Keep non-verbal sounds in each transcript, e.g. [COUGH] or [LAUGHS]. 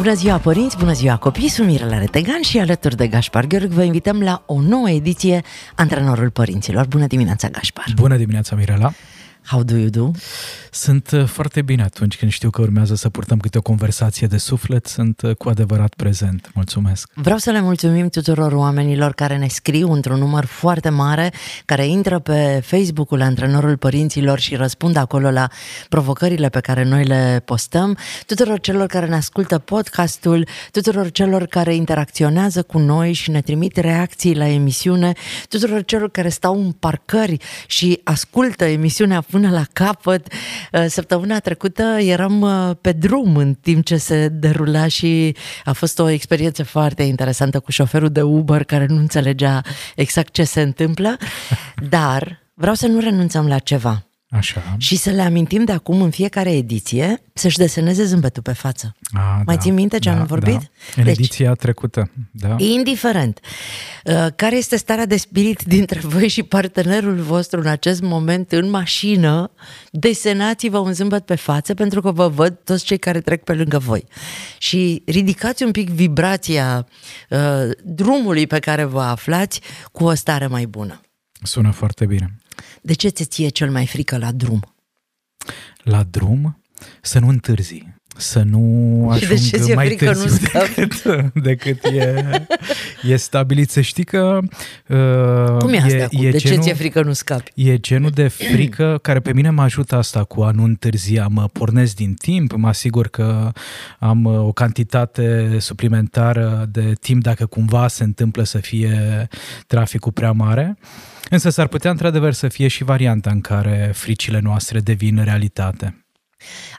Bună ziua părinți, bună ziua copii, sunt Mirela Retegan și alături de Gaspar Gheorghi vă invităm la o nouă ediție Antrenorul Părinților. Bună dimineața, Gaspar! Bună dimineața, Mirela! How do you do? Sunt uh, foarte bine atunci când știu că urmează să purtăm câte o conversație de suflet, sunt uh, cu adevărat prezent. Mulțumesc! Vreau să le mulțumim tuturor oamenilor care ne scriu într-un număr foarte mare, care intră pe Facebook-ul Antrenorul Părinților și răspund acolo la provocările pe care noi le postăm, tuturor celor care ne ascultă podcastul, tuturor celor care interacționează cu noi și ne trimit reacții la emisiune, tuturor celor care stau în parcări și ascultă emisiunea până la capăt. Uh, săptămâna trecută eram uh, pe drum în timp ce se derula și a fost o experiență foarte interesantă cu șoferul de Uber care nu înțelegea exact ce se întâmplă, dar vreau să nu renunțăm la ceva. Așa. Și să le amintim de acum în fiecare ediție să-și deseneze zâmbetul pe față. A, Mai da, ții minte ce da, am vorbit? Da. În deci, ediția trecută, da. Indiferent. Uh, care este starea de spirit dintre voi și partenerul vostru în acest moment în mașină? Desenați-vă un zâmbet pe față pentru că vă văd toți cei care trec pe lângă voi. Și ridicați un pic vibrația uh, drumului pe care vă aflați cu o stare mai bună. Sună foarte bine. De ce ți ție cel mai frică la drum? La drum? Să nu întârzi să nu ajung și de ce mai frică târziu nu decât, decât e, e stabilit. Să știi că uh, Cum e, asta e, acum? e de genul, ce ți-e frică nu scapi? E genul de frică care pe mine mă ajută asta cu a nu întârzia. Mă pornesc din timp, mă asigur că am uh, o cantitate suplimentară de timp dacă cumva se întâmplă să fie traficul prea mare. Însă s-ar putea într-adevăr să fie și varianta în care fricile noastre devin realitate.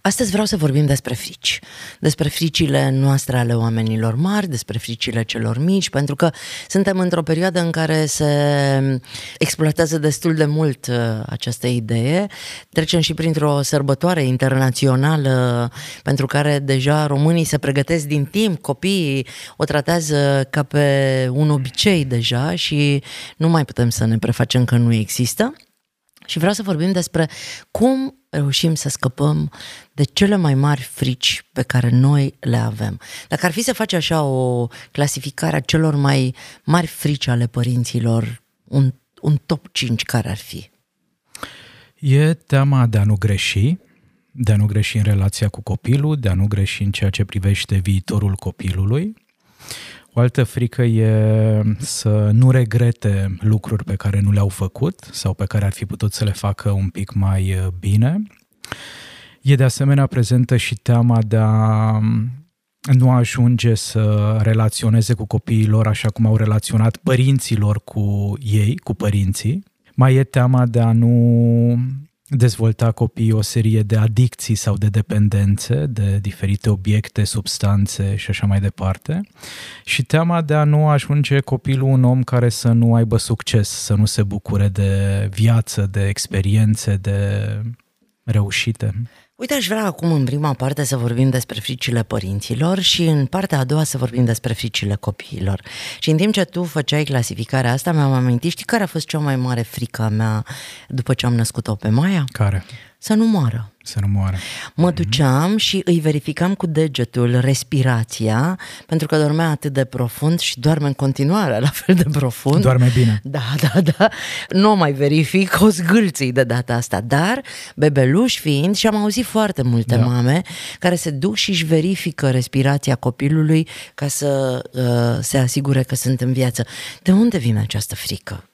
Astăzi vreau să vorbim despre frici, despre fricile noastre ale oamenilor mari, despre fricile celor mici, pentru că suntem într-o perioadă în care se exploatează destul de mult uh, această idee. Trecem și printr-o sărbătoare internațională pentru care deja românii se pregătesc din timp, copiii o tratează ca pe un obicei deja și nu mai putem să ne prefacem că nu există. Și vreau să vorbim despre cum reușim să scăpăm de cele mai mari frici pe care noi le avem. Dacă ar fi să faci așa o clasificare a celor mai mari frici ale părinților, un, un top 5 care ar fi? E teama de a nu greși, de a nu greși în relația cu copilul, de a nu greși în ceea ce privește viitorul copilului, o altă frică e să nu regrete lucruri pe care nu le-au făcut sau pe care ar fi putut să le facă un pic mai uh, bine. E de asemenea prezentă și teama de a um, nu ajunge să relaționeze cu copiii lor așa cum au relaționat părinților cu ei, cu părinții. Mai e teama de a nu dezvolta copiii o serie de adicții sau de dependențe de diferite obiecte, substanțe și așa mai departe. Și teama de a nu ajunge copilul un om care să nu aibă succes, să nu se bucure de viață, de experiențe, de reușite. Uite, aș vrea acum în prima parte să vorbim despre fricile părinților și în partea a doua să vorbim despre fricile copiilor. Și în timp ce tu făceai clasificarea asta, mi-am amintit, știi care a fost cea mai mare frică a mea după ce am născut-o pe Maia? Care? Să nu moară. Să nu moară. Mă mhm. duceam și îi verificam cu degetul respirația, pentru că dormea atât de profund și doarme în continuare la fel de profund. Doarme bine. Da, da, da. Nu mai verific, o zgâlții de data asta, dar bebeluș fiind și am auzit foarte multe da. mame care se duc și își verifică respirația copilului ca să uh, se asigure că sunt în viață. De unde vine această frică?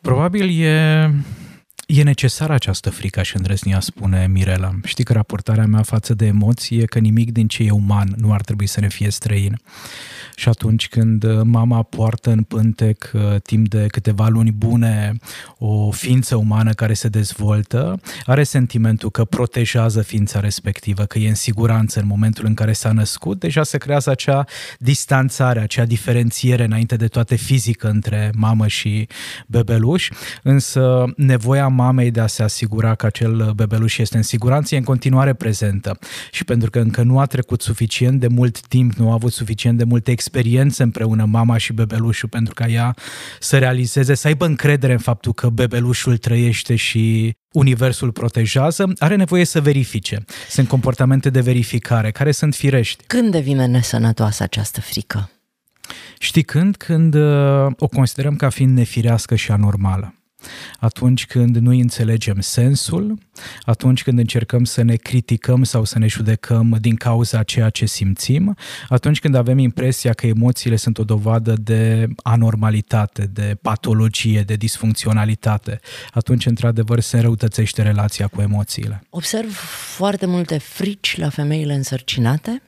Probabil e E necesară această frică, și îndrăznia spune Mirela. Știi că raportarea mea față de emoție e că nimic din ce e uman nu ar trebui să ne fie străin. Și atunci când uh, mama poartă în pântec uh, timp de câteva luni bune o ființă umană care se dezvoltă, are sentimentul că protejează ființa respectivă, că e în siguranță în momentul în care s-a născut, deja se creează acea distanțare, acea diferențiere înainte de toate fizică între mamă și bebeluș, însă nevoia mamei de a se asigura că acel bebeluș este în siguranță e în continuare prezentă. Și pentru că încă nu a trecut suficient de mult timp, nu a avut suficient de multe experiențe împreună mama și bebelușul pentru ca ea să realizeze, să aibă încredere în faptul că bebelușul trăiește și universul protejează, are nevoie să verifice. Sunt comportamente de verificare care sunt firești. Când devine nesănătoasă această frică? Știi când? Când uh, o considerăm ca fiind nefirească și anormală atunci când nu înțelegem sensul, atunci când încercăm să ne criticăm sau să ne judecăm din cauza ceea ce simțim, atunci când avem impresia că emoțiile sunt o dovadă de anormalitate, de patologie, de disfuncționalitate, atunci într-adevăr se înrăutățește relația cu emoțiile. Observ foarte multe frici la femeile însărcinate.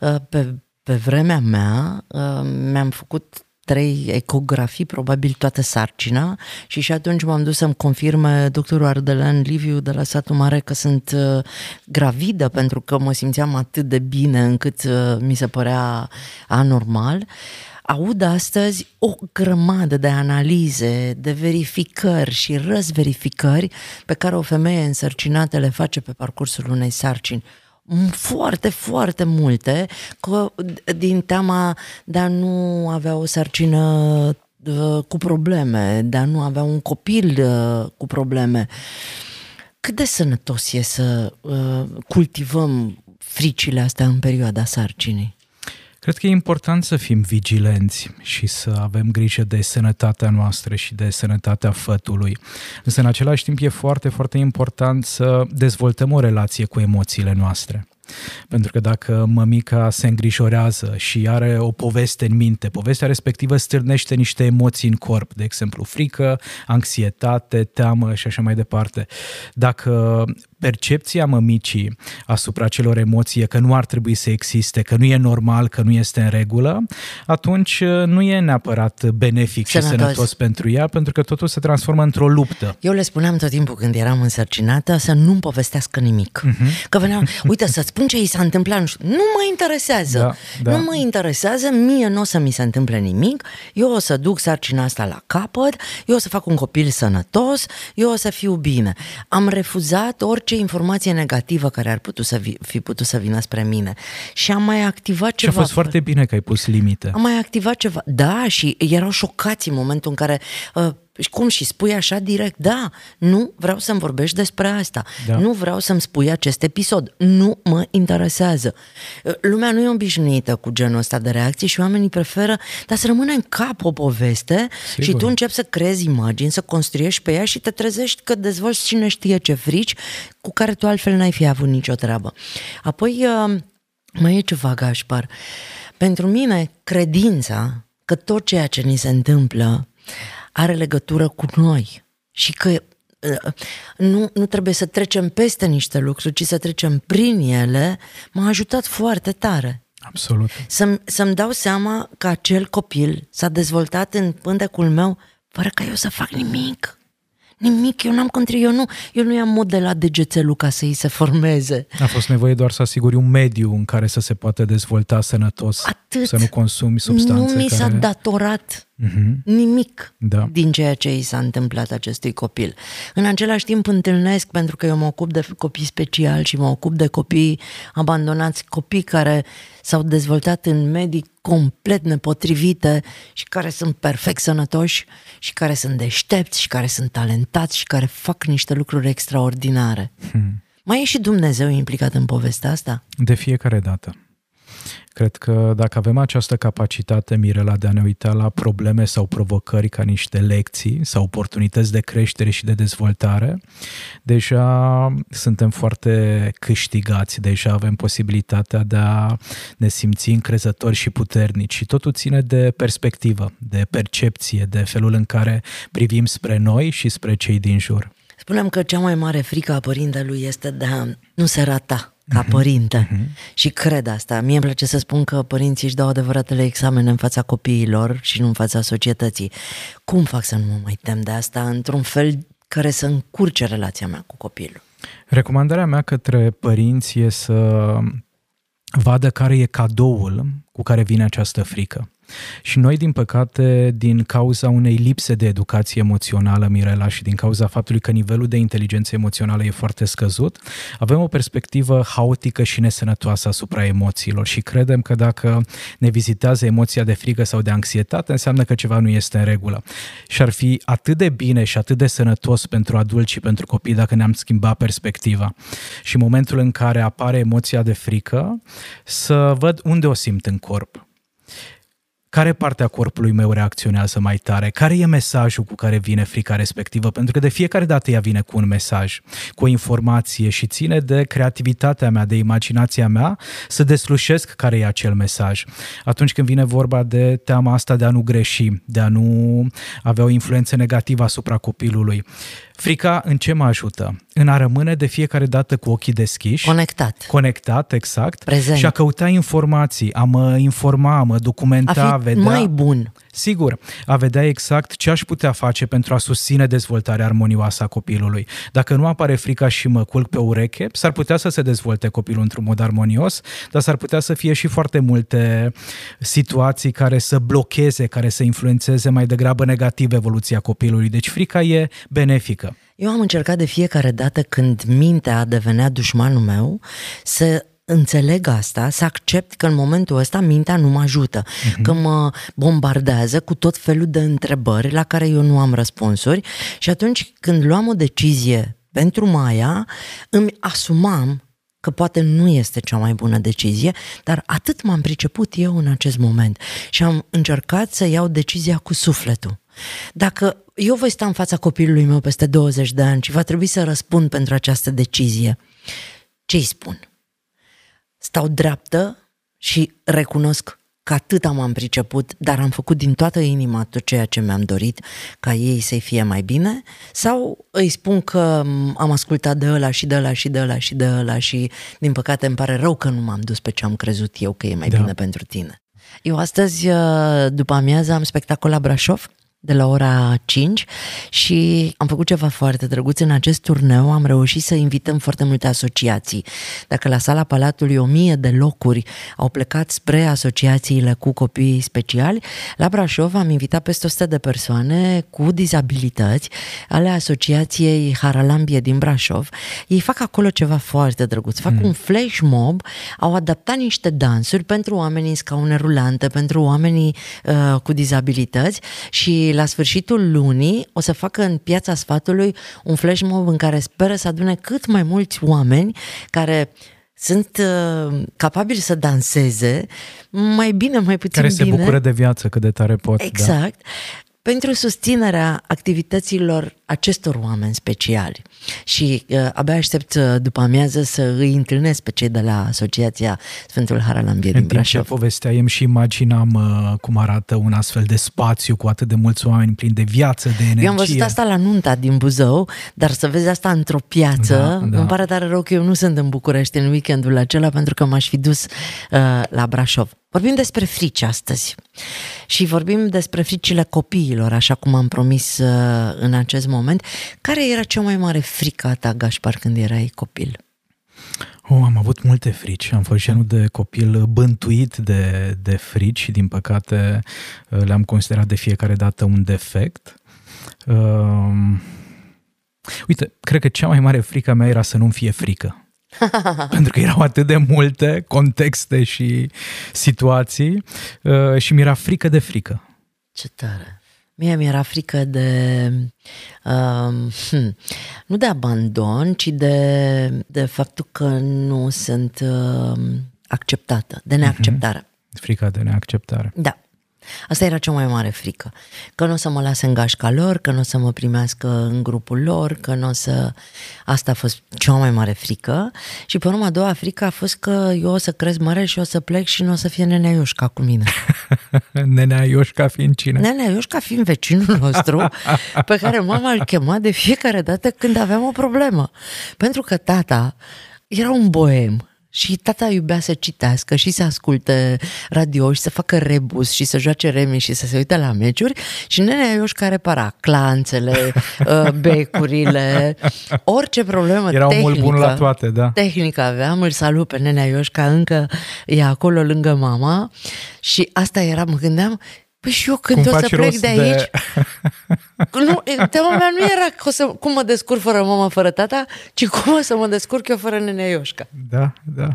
Uh, pe, pe vremea mea uh, mi-am făcut trei ecografii, probabil toată sarcina și și atunci m-am dus să-mi confirme doctorul Ardelean Liviu de la satul mare că sunt uh, gravidă pentru că mă simțeam atât de bine încât uh, mi se părea anormal. Aud astăzi o grămadă de analize, de verificări și răzverificări pe care o femeie însărcinată le face pe parcursul unei sarcini foarte, foarte multe că, din teama de a nu avea o sarcină uh, cu probleme, de a nu avea un copil uh, cu probleme. Cât de sănătos e să uh, cultivăm fricile astea în perioada sarcinii? Cred că e important să fim vigilenți și să avem grijă de sănătatea noastră și de sănătatea fătului. Însă, în același timp, e foarte, foarte important să dezvoltăm o relație cu emoțiile noastre. Pentru că dacă mămica se îngrijorează și are o poveste în minte, povestea respectivă stârnește niște emoții în corp, de exemplu frică, anxietate, teamă și așa mai departe. Dacă percepția mămicii asupra celor emoții că nu ar trebui să existe, că nu e normal, că nu este în regulă, atunci uh, nu e neapărat benefic sănătos. și sănătos pentru ea, pentru că totul se transformă într-o luptă. Eu le spuneam tot timpul când eram însărcinată să nu-mi povestească nimic. Uh-huh. Că veneam, uite, să-ți spun ce i s-a întâmplat, nu, știu, nu mă interesează. Da, da. Nu mă interesează, mie nu o să mi se întâmple nimic, eu o să duc sarcina asta la capăt, eu o să fac un copil sănătos, eu o să fiu bine. Am refuzat orice orice informație negativă care ar putea să fi putut să vină spre mine. Și am mai activat ceva. Și a fost foarte bine că ai pus limite. Am mai activat ceva. Da, și erau șocați în momentul în care uh, cum și spui așa direct, da, nu vreau să-mi vorbești despre asta, da. nu vreau să-mi spui acest episod, nu mă interesează. Lumea nu e obișnuită cu genul ăsta de reacții și oamenii preferă, dar să rămână în cap o poveste Sigur. și tu începi să creezi imagini, să construiești pe ea și te trezești că dezvolți cine știe ce frici cu care tu altfel n-ai fi avut nicio treabă. Apoi, uh, mai e ceva, Gașpar. Pentru mine, credința că tot ceea ce ni se întâmplă are legătură cu noi și că uh, nu, nu trebuie să trecem peste niște lucruri, ci să trecem prin ele, m-a ajutat foarte tare. Absolut. Să-mi, să-mi dau seama că acel copil s-a dezvoltat în pântecul meu fără ca eu să fac nimic. Nimic, eu n-am contribuit, eu nu, eu nu i-am modelat degețelul ca să îi se formeze. A fost nevoie doar să asiguri un mediu în care să se poată dezvolta sănătos, Atât. să nu consumi substanțe Nu mi s-a care... datorat uh-huh. nimic da. din ceea ce i s-a întâmplat acestui copil. În același timp întâlnesc, pentru că eu mă ocup de copii speciali și mă ocup de copii abandonați, copii care s-au dezvoltat în medii complet nepotrivite și care sunt perfect sănătoși și care sunt deștepți și care sunt talentați și care fac niște lucruri extraordinare. Hmm. Mai e și Dumnezeu implicat în povestea asta? De fiecare dată. Cred că dacă avem această capacitate, Mirela, de a ne uita la probleme sau provocări ca niște lecții sau oportunități de creștere și de dezvoltare, deja suntem foarte câștigați, deja avem posibilitatea de a ne simți încrezători și puternici și totul ține de perspectivă, de percepție, de felul în care privim spre noi și spre cei din jur. Spunem că cea mai mare frică a părintelui este de a nu se rata ca uh-huh. părinte. Uh-huh. Și cred asta. Mie îmi place să spun că părinții își dau adevăratele examene în fața copiilor și nu în fața societății. Cum fac să nu mă mai tem de asta într-un fel care să încurce relația mea cu copilul? Recomandarea mea către părinți e să vadă care e cadoul cu care vine această frică. Și noi, din păcate, din cauza unei lipse de educație emoțională, Mirela, și din cauza faptului că nivelul de inteligență emoțională e foarte scăzut, avem o perspectivă haotică și nesănătoasă asupra emoțiilor și credem că dacă ne vizitează emoția de frică sau de anxietate, înseamnă că ceva nu este în regulă. Și ar fi atât de bine și atât de sănătos pentru adulți și pentru copii dacă ne-am schimbat perspectiva. Și în momentul în care apare emoția de frică, să văd unde o simt în corp care parte a corpului meu reacționează mai tare, care e mesajul cu care vine frica respectivă, pentru că de fiecare dată ea vine cu un mesaj, cu o informație și ține de creativitatea mea, de imaginația mea să deslușesc care e acel mesaj. Atunci când vine vorba de teama asta de a nu greși, de a nu avea o influență negativă asupra copilului, Frica în ce mă ajută? În a rămâne de fiecare dată cu ochii deschiși. Conectat. Conectat, exact. Prezent. Și a căuta informații, a mă informa, a mă documenta, a fi vedea... mai bun. Sigur, a vedea exact ce aș putea face pentru a susține dezvoltarea armonioasă a copilului. Dacă nu apare frica și mă culc pe ureche, s-ar putea să se dezvolte copilul într-un mod armonios, dar s-ar putea să fie și foarte multe situații care să blocheze, care să influențeze mai degrabă negativ evoluția copilului. Deci frica e benefică. Eu am încercat de fiecare dată când mintea devenea dușmanul meu să înțeleg asta, să accept că în momentul ăsta mintea nu mă ajută, uh-huh. că mă bombardează cu tot felul de întrebări la care eu nu am răspunsuri și atunci când luam o decizie pentru Maia, îmi asumam că poate nu este cea mai bună decizie, dar atât m-am priceput eu în acest moment și am încercat să iau decizia cu sufletul. Dacă eu voi sta în fața copilului meu peste 20 de ani și va trebui să răspund pentru această decizie, ce îi spun? Stau dreaptă și recunosc că atât am priceput, dar am făcut din toată inima tot ceea ce mi-am dorit ca ei să-i fie mai bine? Sau îi spun că am ascultat de ăla și de ăla și de ăla și de ăla și din păcate îmi pare rău că nu m-am dus pe ce am crezut eu că e mai da. bine pentru tine? Eu astăzi, după amiază, am spectacol la Brașov de la ora 5 și am făcut ceva foarte drăguț în acest turneu, am reușit să invităm foarte multe asociații. Dacă la sala Palatului o mie de locuri au plecat spre asociațiile cu copii speciali, la Brașov am invitat peste 100 de persoane cu dizabilități ale asociației Haralambie din Brașov. Ei fac acolo ceva foarte drăguț, fac mm. un flash mob, au adaptat niște dansuri pentru oamenii în scaune rulante, pentru oamenii uh, cu dizabilități și la sfârșitul lunii o să facă în piața sfatului un flash mob în care speră să adune cât mai mulți oameni care sunt uh, capabili să danseze mai bine, mai puțin care bine. Care se bucură de viață cât de tare pot. Da. Exact. Da pentru susținerea activităților acestor oameni speciali. Și uh, abia aștept uh, după amiază să îi întâlnesc pe cei de la Asociația Sfântul Haralambie din Brașov. În timp ce povesteam și imaginam uh, cum arată un astfel de spațiu cu atât de mulți oameni plini de viață, de energie. Eu am văzut asta la nunta din Buzău, dar să vezi asta într-o piață, da, da. îmi pare tare rău că eu nu sunt în București în weekendul acela pentru că m-aș fi dus uh, la Brașov. Vorbim despre frici astăzi și vorbim despre fricile copiilor, așa cum am promis uh, în acest moment. Care era cea mai mare frică a ta, Gașpar, când erai copil? Oh, am avut multe frici. Am fost genul de copil bântuit de, de frici și, din păcate, uh, le-am considerat de fiecare dată un defect. Uh, uite, cred că cea mai mare frică mea era să nu-mi fie frică. [LAUGHS] pentru că erau atât de multe contexte și situații uh, și mi-era frică de frică. Ce tare! Mie mi-era frică de, uh, hm, nu de abandon, ci de, de faptul că nu sunt uh, acceptată, de neacceptare. Mm-hmm. Frica de neacceptare. Da. Asta era cea mai mare frică. Că nu o să mă lase în gașca lor, că nu o să mă primească în grupul lor, că nu o să... Asta a fost cea mai mare frică. Și pe urmă a doua frică a fost că eu o să cresc mare și o să plec și nu o să fie nenea Iușca cu mine. [LAUGHS] nenea Iușca fiind cine? Nenea Iușca fiind vecinul nostru, pe care mama îl chema de fiecare dată când aveam o problemă. Pentru că tata era un boem și tata iubea să citească și să asculte radio și să facă rebus și să joace remi și să se uite la meciuri și nenea Ioșca repara clanțele, [LAUGHS] uh, becurile, orice problemă Era tehnică. mult bun la toate, da. Tehnică aveam, îl salut pe nenea Ioșca, încă e acolo lângă mama și asta era, mă gândeam, Păi și eu când cum o să plec de aici... De... [LAUGHS] [LAUGHS] Nu, teama mea nu era că o să, cum mă descurc fără mama, fără tata, ci cum o să mă descurc eu fără nenea Ioșca. Da, da.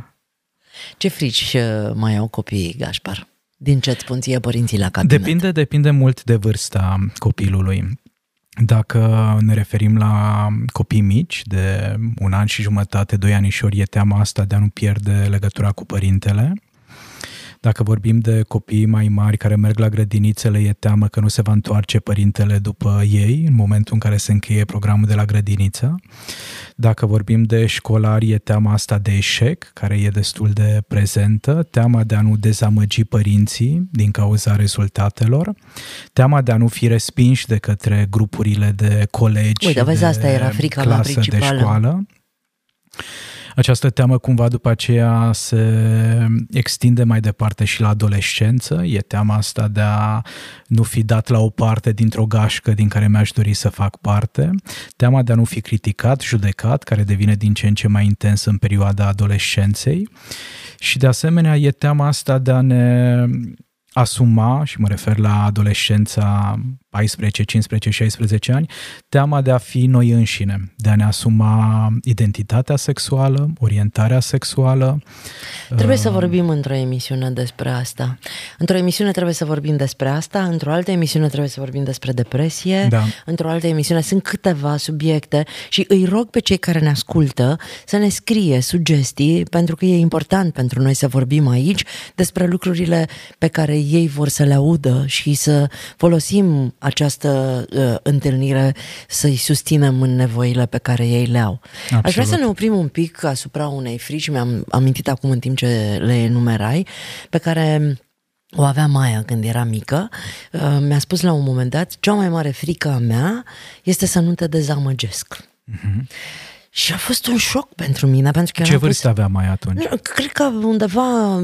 Ce frici uh, mai au copiii, Gașpar? Din ce îți spun ție părinții la cabinet? Depinde, depinde mult de vârsta copilului. Dacă ne referim la copii mici, de un an și jumătate, doi anișori, e teama asta de a nu pierde legătura cu părintele. Dacă vorbim de copii mai mari care merg la grădinițe, le e teamă că nu se va întoarce părintele după ei în momentul în care se încheie programul de la grădiniță. Dacă vorbim de școlari, e teama asta de eșec, care e destul de prezentă, teama de a nu dezamăgi părinții din cauza rezultatelor, teama de a nu fi respinși de către grupurile de colegi, Uite, vezi, de asta era frica clasă, mea principală. de școală. Această teamă cumva după aceea se extinde mai departe și la adolescență. E teama asta de a nu fi dat la o parte dintr-o gașcă din care mi-aș dori să fac parte. Teama de a nu fi criticat, judecat, care devine din ce în ce mai intens în perioada adolescenței. Și de asemenea e teama asta de a ne asuma, și mă refer la adolescența 14, 15, 16 ani, teama de a fi noi înșine, de a ne asuma identitatea sexuală, orientarea sexuală. Trebuie să vorbim într-o emisiune despre asta. Într-o emisiune trebuie să vorbim despre asta, într-o altă emisiune trebuie să vorbim despre depresie, Da. într-o altă emisiune sunt câteva subiecte și îi rog pe cei care ne ascultă să ne scrie sugestii, pentru că e important pentru noi să vorbim aici despre lucrurile pe care ei vor să le audă și să folosim această uh, întâlnire să-i susținem în nevoile pe care ei le au. Aș vrea să ne oprim un pic asupra unei frici, mi-am amintit acum în timp ce le enumerai, pe care o avea Maia când era mică. Uh, mi-a spus la un moment dat, cea mai mare frică a mea este să nu te dezamăgesc. Uh-huh. Și a fost un șoc pentru mine, pentru că Ce eram vârstă avea mai atunci? pus- Cred că undeva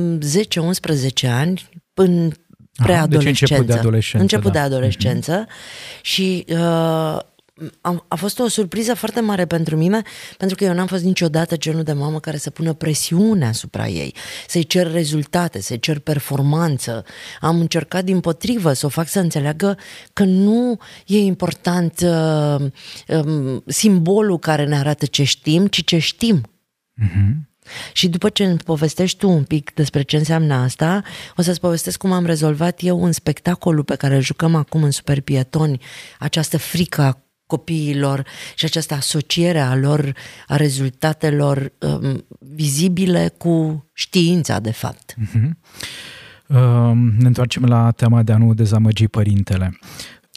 10-11 ani, în Aha, preadolescență. deci început de adolescență, Început da. de adolescență și uh, a, a fost o surpriză foarte mare pentru mine, pentru că eu n-am fost niciodată genul de mamă care să pună presiune asupra ei, să-i cer rezultate, să-i cer performanță. Am încercat din potrivă să o fac să înțeleagă că nu e important uh, um, simbolul care ne arată ce știm, ci ce știm. Și după ce îmi povestești tu un pic despre ce înseamnă asta, o să-ți povestesc cum am rezolvat eu în spectacolul pe care îl jucăm acum în Super Pietoni, această frică a copiilor și această asociere a lor, a rezultatelor um, vizibile cu știința, de fapt. Uh, ne întoarcem la teama de a nu dezamăgi părintele.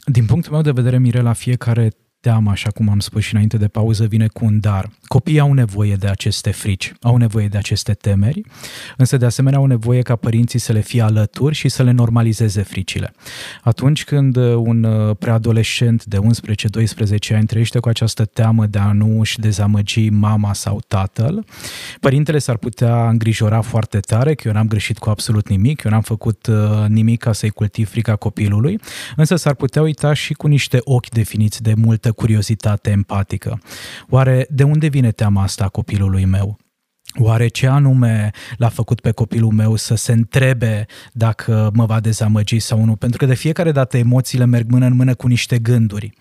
Din punctul meu de vedere, Mirela, fiecare teamă, așa cum am spus și înainte de pauză, vine cu un dar. Copiii au nevoie de aceste frici, au nevoie de aceste temeri, însă de asemenea au nevoie ca părinții să le fie alături și să le normalizeze fricile. Atunci când un uh, preadolescent de 11-12 ani trăiește cu această teamă de a nu își dezamăgi mama sau tatăl, părintele s-ar putea îngrijora foarte tare că eu n-am greșit cu absolut nimic, eu n-am făcut uh, nimic ca să-i cultiv frica copilului, însă s-ar putea uita și cu niște ochi definiți de multă curiozitate empatică. Oare de unde vine teama asta a copilului meu? Oare ce anume l-a făcut pe copilul meu să se întrebe dacă mă va dezamăgi sau nu? Pentru că de fiecare dată emoțiile merg mână în mână cu niște gânduri.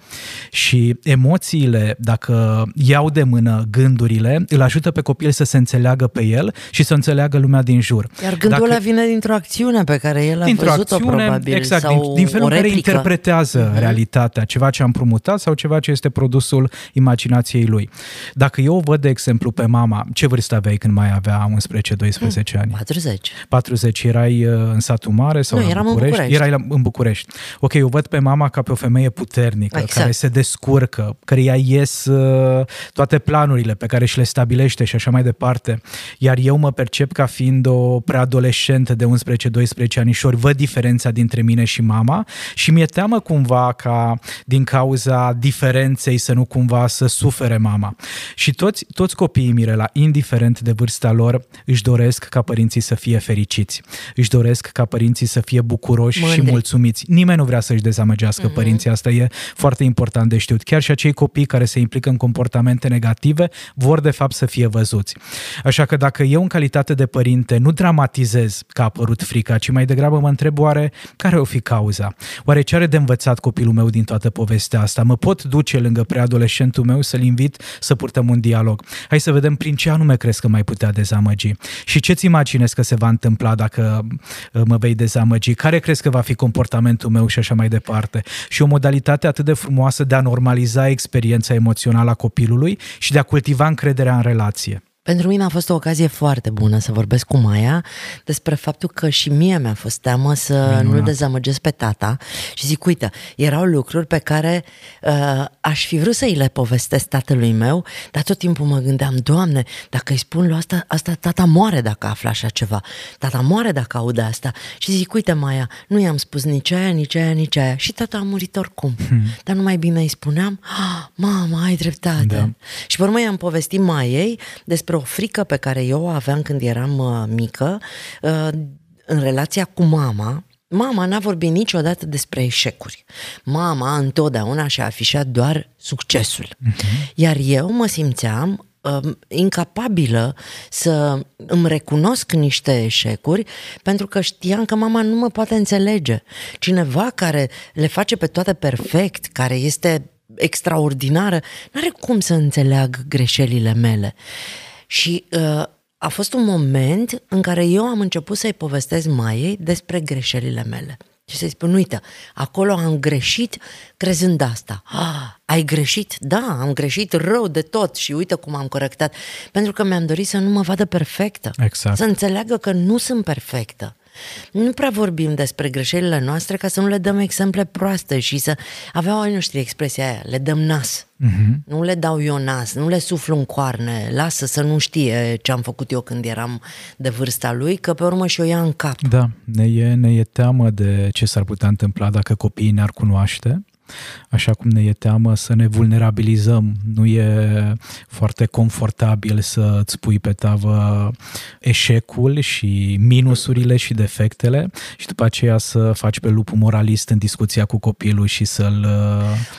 Și emoțiile, dacă iau de mână gândurile, îl ajută pe copil să se înțeleagă pe el și să înțeleagă lumea din jur. Iar gândul Dacă- ăla vine dintr-o acțiune pe care el a dintr-o văzut-o acțiune, probabil exact, sau din, din felul o în care replică. interpretează uh-huh. realitatea, ceva ce am promutat sau ceva ce este produsul imaginației lui. Dacă eu o văd, de exemplu, pe mama, ce vârstă aveai când mai avea 11-12 ani? 40. 40 erai uh, în satul mare sau Nu, la eram în București? București. Erai la, în București. Ok, eu văd pe mama ca pe o femeie puternică, Exact. care se descurcă, care ea ies uh, toate planurile pe care și le stabilește și așa mai departe. Iar eu mă percep ca fiind o preadolescentă de 11-12 anișori, văd diferența dintre mine și mama și mi-e teamă cumva ca din cauza diferenței să nu cumva să sufere mama. Și toți, toți copiii Mirela, indiferent de vârsta lor, își doresc ca părinții să fie fericiți. Își doresc ca părinții să fie bucuroși Mândri. și mulțumiți. Nimeni nu vrea să-și dezamăgească mm-hmm. părinții, asta e foarte important de știut. Chiar și acei copii care se implică în comportamente negative vor de fapt să fie văzuți. Așa că dacă eu în calitate de părinte nu dramatizez că a apărut frica, ci mai degrabă mă întreb oare care o fi cauza? Oare ce are de învățat copilul meu din toată povestea asta? Mă pot duce lângă preadolescentul meu să-l invit să purtăm un dialog. Hai să vedem prin ce anume crezi că mai putea dezamăgi. Și ce-ți imaginezi că se va întâmpla dacă uh, mă vei dezamăgi? Care crezi că va fi comportamentul meu și așa mai departe? Și o modalitate atât de frumoasă de a normaliza experiența emoțională a copilului și de a cultiva încrederea în relație. Pentru mine a fost o ocazie foarte bună să vorbesc cu Maia despre faptul că și mie mi-a fost teamă să Minunat. nu-l dezamăgesc pe tata și zic, uite, erau lucruri pe care uh, aș fi vrut să îi le povestesc tatălui meu, dar tot timpul mă gândeam, Doamne, dacă îi spun lui asta, asta tata moare dacă află așa ceva, tata moare dacă aude asta și zic, uite Maia, nu i-am spus nici aia, nici aia, nici aia și tata a murit oricum, hmm. dar nu mai bine îi spuneam, ah, mama, ai dreptate. Da. Și pe urmă i-am povestit Maiei despre o frică pe care eu o aveam când eram uh, mică uh, în relația cu mama. Mama n-a vorbit niciodată despre eșecuri. Mama întotdeauna și-a afișat doar succesul. Uh-huh. Iar eu mă simțeam uh, incapabilă să îmi recunosc niște eșecuri pentru că știam că mama nu mă poate înțelege. Cineva care le face pe toate perfect, care este extraordinară, n-are cum să înțeleagă greșelile mele. Și uh, a fost un moment în care eu am început să-i povestesc Maiei despre greșelile mele. Și să-i spun, uite, acolo am greșit crezând asta. Ah, ai greșit? Da, am greșit rău de tot și uite cum am corectat. Pentru că mi-am dorit să nu mă vadă perfectă. Exact. Să înțeleagă că nu sunt perfectă. Nu prea vorbim despre greșelile noastre ca să nu le dăm exemple proaste și să aveau ai noștri expresia aia, le dăm nas. Uh-huh. Nu le dau eu nas, nu le suflu în coarne, lasă să nu știe ce am făcut eu când eram de vârsta lui, că pe urmă și o ia în cap. Da, ne e, ne e teamă de ce s-ar putea întâmpla dacă copiii ne-ar cunoaște, așa cum ne e teamă să ne vulnerabilizăm. Nu e foarte confortabil să îți pui pe tavă eșecul și minusurile și defectele și după aceea să faci pe lupul moralist în discuția cu copilul și să-l...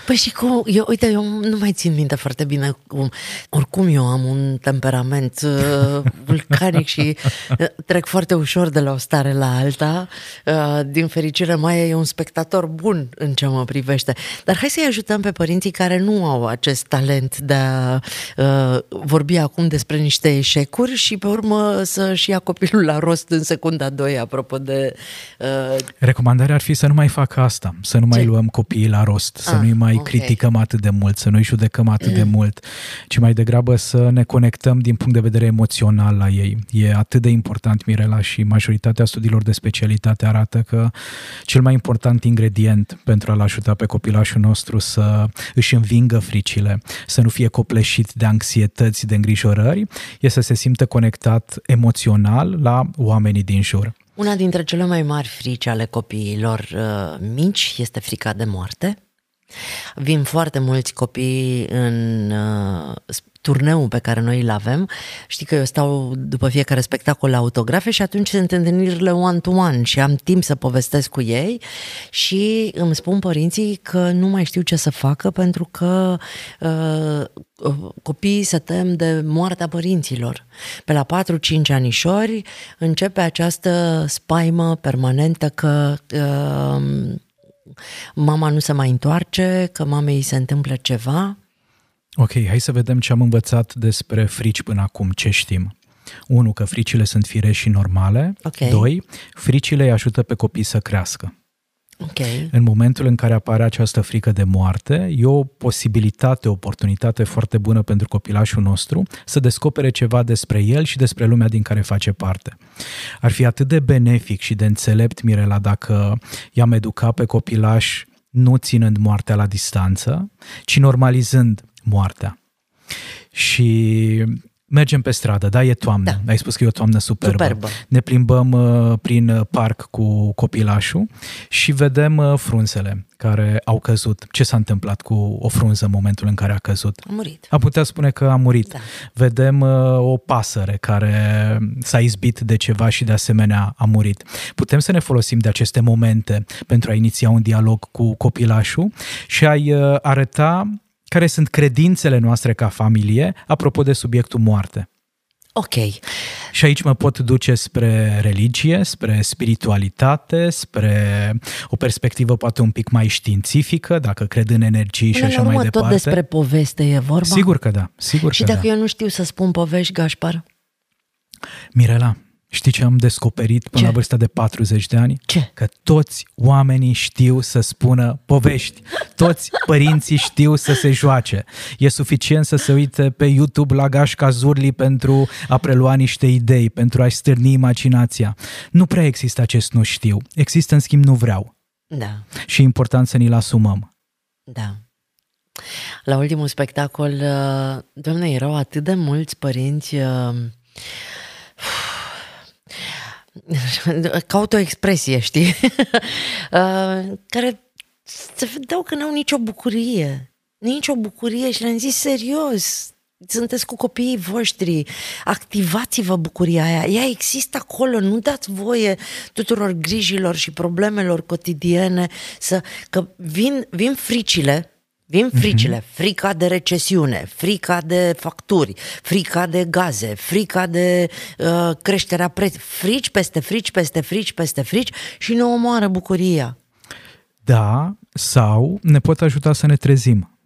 Păi și cum, eu, uite, eu nu mai țin minte foarte bine cum, oricum eu am un temperament uh, [LAUGHS] vulcanic și uh, trec foarte ușor de la o stare la alta. Uh, din fericire, mai e un spectator bun în ce mă privește. Dar hai să-i ajutăm pe părinții care nu au acest talent de a uh, vorbi acum despre niște eșecuri și pe urmă să-și ia copilul la rost în secunda 2, apropo de... Uh, Recomandarea ar fi să nu mai facă asta, să nu mai Ce? luăm copiii la rost, să Ah, nu-i mai ok. criticăm atât de mult, să nu-i judecăm atât de mult, ci mai degrabă să ne conectăm din punct de vedere emoțional la ei. E atât de important, Mirela, și majoritatea studiilor de specialitate arată că cel mai important ingredient pentru a-l ajuta pe copilașul nostru să își învingă fricile, să nu fie copleșit de anxietăți, de îngrijorări, e să se simtă conectat emoțional la oamenii din jur. Una dintre cele mai mari frici ale copiilor uh, mici este frica de moarte. Vin foarte mulți copii în uh, turneul pe care noi îl avem. Știi că eu stau după fiecare spectacol la autografe și atunci sunt întâlnirile one-to-one și am timp să povestesc cu ei și îmi spun părinții că nu mai știu ce să facă pentru că uh, copiii se tem de moartea părinților. Pe la 4-5 anișori începe această spaimă permanentă că uh, mama nu se mai întoarce, că mamei se întâmplă ceva. Ok, hai să vedem ce am învățat despre frici până acum, ce știm. Unu, că fricile sunt firești și normale. Ok. Doi, fricile îi ajută pe copii să crească. Okay. În momentul în care apare această frică de moarte, e o posibilitate, o oportunitate foarte bună pentru copilașul nostru să descopere ceva despre el și despre lumea din care face parte. Ar fi atât de benefic și de înțelept, Mirela, dacă i-am educat pe copilaș nu ținând moartea la distanță, ci normalizând moartea. Și mergem pe stradă, da, e toamnă. Da. Ai spus că e o toamnă superbă. Superbă. Ne plimbăm uh, prin uh, parc cu copilașul și vedem uh, frunzele care au căzut. Ce s-a întâmplat cu o frunză în momentul în care a căzut? A murit. Am putea spune că a murit. Da. Vedem uh, o pasăre care s-a izbit de ceva și de asemenea a murit. Putem să ne folosim de aceste momente pentru a iniția un dialog cu copilașul și a-i uh, arăta care sunt credințele noastre ca familie apropo de subiectul moarte. Ok. Și aici mă pot duce spre religie, spre spiritualitate, spre o perspectivă poate un pic mai științifică, dacă cred în energii și Până așa la urmă, mai departe. tot despre poveste e vorba? Sigur că da, sigur Și că dacă da. eu nu știu să spun povești, Gașpar? Mirela, știi ce am descoperit până Ce? la vârsta de 40 de ani? Ce? Că toți oamenii știu să spună povești. Toți părinții știu să se joace. E suficient să se uite pe YouTube la Gașca Zurli pentru a prelua niște idei, pentru a-și stârni imaginația. Nu prea există acest nu știu. Există, în schimb, nu vreau. Da, Și e important să ni-l asumăm. da. La ultimul spectacol, uh, doamne, erau atât de mulți părinți uh, [LAUGHS] caut o expresie, știi? [LAUGHS] Uh, care se vedeau că n-au nicio bucurie. Nicio bucurie și le-am zis serios, sunteți cu copiii voștri, activați-vă bucuria aia, ea există acolo, nu dați voie tuturor grijilor și problemelor cotidiene să, că vin, vin fricile, Vin fricile, frica de recesiune, frica de facturi, frica de gaze, frica de uh, creșterea preț, frici peste frici, peste frici, peste frici și ne omoară bucuria. Da, sau ne pot ajuta să ne trezim.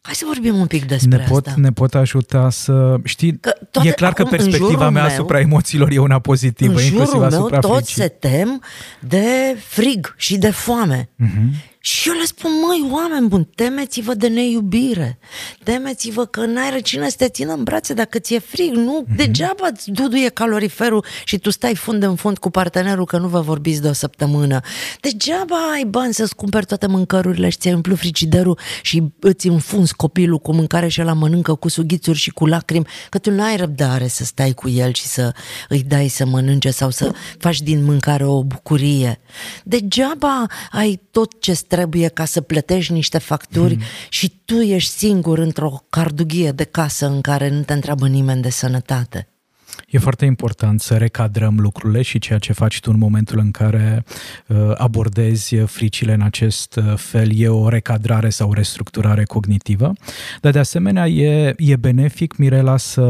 Hai să vorbim un pic despre Ne pot, asta. ne pot ajuta să... Știi, Că toate e clar că acum, în perspectiva jurul mea meu- asupra emoțiilor e una pozitivă, în inclusiv jurul meu asupra toți fricii. se tem de frig și de foame. Mhm. Și eu le spun, măi, oameni buni, temeți-vă de neiubire. Temeți-vă că n-ai cine să te țină în brațe dacă ți-e frig. Nu, Mhm. degeaba îți duduie caloriferul și tu stai fund în fund cu partenerul că nu vă vorbiți de o săptămână. Degeaba ai bani să-ți cumperi toate mâncărurile și ți-ai umplut frigiderul și îți înfunzi copilul cu mâncare și la mănâncă cu sughițuri și cu lacrimi, că tu n-ai răbdare să stai cu el și să îi dai să mănânce sau să faci din mâncare o bucurie. Degeaba ai tot ce trebuie ca să plătești niște facturi Mhm. și tu ești singur într-o cardughie de casă în care nu te întreabă nimeni de sănătate. E foarte important să recadrăm lucrurile și ceea ce faci tu în momentul în care uh, abordezi fricile în acest uh, fel e o recadrare sau o restructurare cognitivă, dar de asemenea e, e benefic, Mirela, să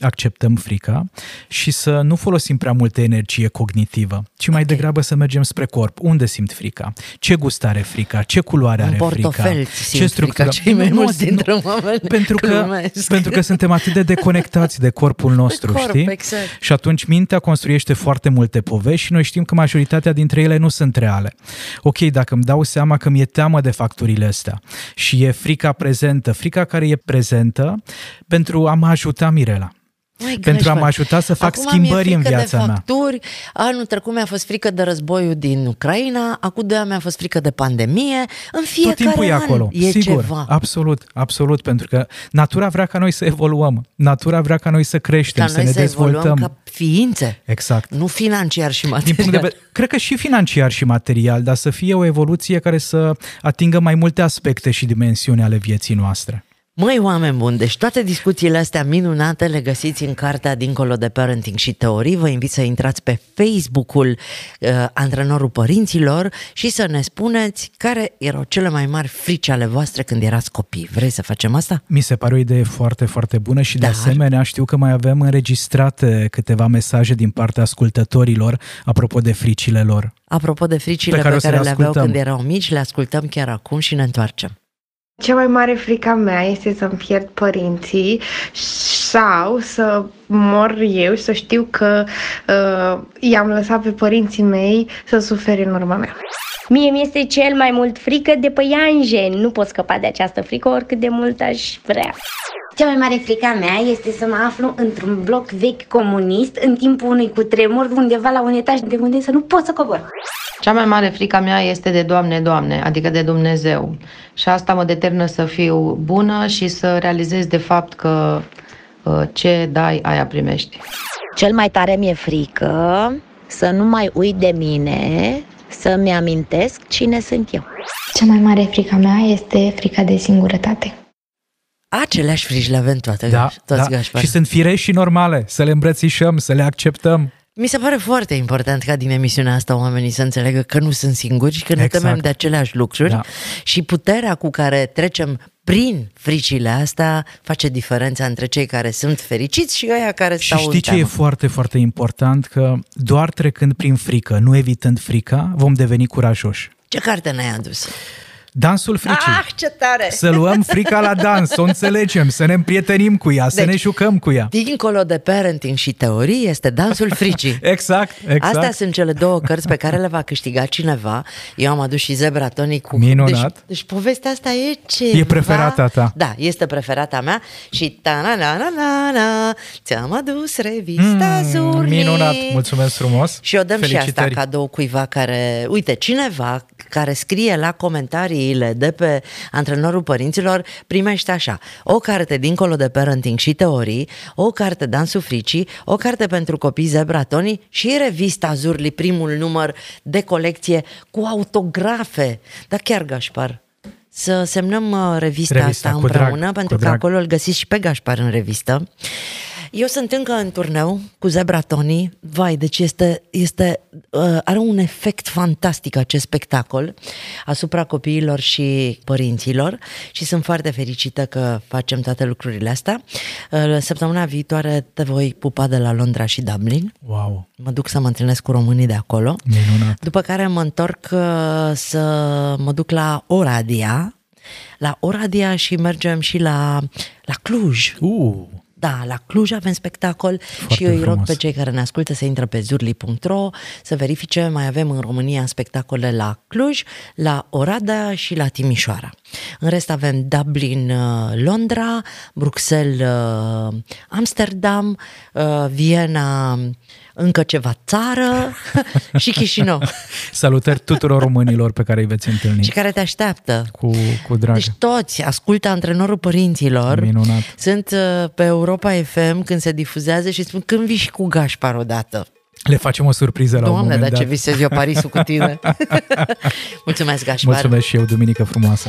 acceptăm frica și să nu folosim prea multă energie cognitivă, ci mai Ok. degrabă să mergem spre corp. Unde simt frica? Ce gust are frica? Ce culoare În are portofel frica? simt frica cei mai Nu, mulți nu, dintre oameni. pentru că, Glumesc. pentru că suntem atât de deconectați de corpul [LAUGHS] nostru, corp, știi? exact. Și atunci mintea construiește foarte multe povești și noi știm că majoritatea dintre ele nu sunt reale. Ok, dacă îmi dau seama că mi-e teamă de facturile astea și e frica prezentă, frica care e prezentă pentru a mă ajuta Mirela. Mai Pentru a mă gașpar. ajuta să fac Acum schimbări mi-e în frică viața de mea. facturi. Anul trecut mi-a fost frică de războiul din Ucraina, acum doi ani mi-a fost frică de pandemie. În fiecare Tot timpul e an acolo. e Sigur, ceva. absolut, absolut, pentru că natura vrea ca noi să evoluăm, natura vrea ca noi să creștem, Ca să noi ne să evoluăm dezvoltăm. ca ființe, Exact. nu financiar și Din material. punct de vedere, cred că și financiar și material, dar să fie o evoluție care să atingă mai multe aspecte și dimensiuni ale vieții noastre. Măi, oameni buni, deci toate discuțiile astea minunate le găsiți în cartea Dincolo de Parenting și Teorii. Vă invit să intrați pe Facebook-ul uh, Antrenorul Părinților și să ne spuneți care erau cele mai mari frici ale voastre când erați copii. Vrei să facem asta? Mi se pare o idee foarte, foarte bună și de Dar- asemenea știu că mai avem înregistrate câteva mesaje din partea ascultătorilor apropo de fricile lor. Apropo de fricile Pe pe care care, o să pe care le le aveau ascultăm. când erau mici, le ascultăm chiar acum și ne întoarcem. Cea mai mare frica mea este să-mi pierd părinții sau să mor eu și să știu că uh, i-am lăsat pe părinții mei să sufere în urma mea. Mie mi-este cel mai mult frică de păianjen. Nu pot scăpa de această frică oricât de mult aș vrea. Cea mai mare frica mea este să mă aflu într-un bloc vechi comunist în timpul unui cutremur undeva la un etaj de unde să nu pot să cobor. Cea mai mare frica mea este de Doamne, Doamne, adică de Dumnezeu. Și asta mă deternă să fiu bună și să realizez de fapt că uh, ce dai, aia primești. Cel mai tare mi-e frică să nu mai uit de mine, să-mi amintesc cine sunt eu. Cea mai mare frica mea este frica de singurătate. Aceleași frici le avem toate, Da, toți da. Gașpar. Și sunt firești și normale, să le îmbrățișăm, să le acceptăm. Mi se pare foarte important ca din emisiunea asta oamenii să înțeleagă că nu sunt singuri și că ne Exact. temem de aceleași lucruri Da. și puterea cu care trecem prin fricile astea face diferența între cei care sunt fericiți și ăia care Și stau știi în ce e teamă. foarte, foarte important? Că doar trecând prin frică, nu evitând frica, vom deveni curajoși. Ce carte ne-ai adus? Dansul fricii. Ah, ce tare! Să luăm frica la dans, să o înțelegem, să ne împrietenim cu ea, să Deci- ne jucăm cu ea. Dincolo de parenting și teorii este dansul fricii. [LAUGHS] Exact, exact. Astea sunt cele două cărți pe care le va câștiga cineva. Eu am adus și Zebra Tony cu... Minunat. Deci, deci povestea asta e ce. E preferata ta. Da, este preferata mea și ta na na na na na ți-am adus revista mm, Zurli. minunat, mulțumesc frumos. Și o dăm și asta Felicitări. cadou cuiva care, uite, cineva care scrie la comentariile de pe antrenorul părinților primește așa, o carte dincolo de parenting și teorii, o carte Dansul Fricii, o carte pentru copii Zebra Tony și revista Zurli, primul număr de colecție cu autografe. Dar chiar, Gașpar, să semnăm uh, revista, Revista, asta cu drag, împreună, cu pentru că drag. acolo îl găsiți și pe Gașpar în revistă. Eu sunt încă în turneu cu Zebra Tony. Vai, deci este, este, uh, are un efect fantastic acest spectacol asupra copiilor și părinților și sunt foarte fericită că facem toate lucrurile astea. Uh, săptămâna viitoare te voi pupa de la Londra și Dublin. Wow, Mă duc să mă întâlnesc cu românii de acolo. minunat. După care mă întorc uh, să mă duc la Oradea, la Oradea și mergem și la, la Cluj. Uh, Da, la Cluj avem spectacol și eu îi rog frumos. pe cei care ne ascultă să intre pe zurli.ro să verifice, mai avem în România spectacole la Cluj, la Oradea și la Timișoara. În rest avem Dublin, uh, Londra, Bruxelles, uh, Amsterdam, uh, Viena, încă ceva țară [LAUGHS] și Chișinău salutări tuturor românilor pe care îi veți întâlni. și care te așteaptă. Cu, cu drag. Deci toți ascultă antrenorul părinților. Minunat. Sunt uh, pe Europa FM când se difuzează și spun când vii și cu Gașpar odată. Le facem o surpriză la un Doamne, moment dar dat. ce visez eu Parisul cu tine. [LAUGHS] Mulțumesc, Gașpar. Mulțumesc și eu, duminică frumoasă.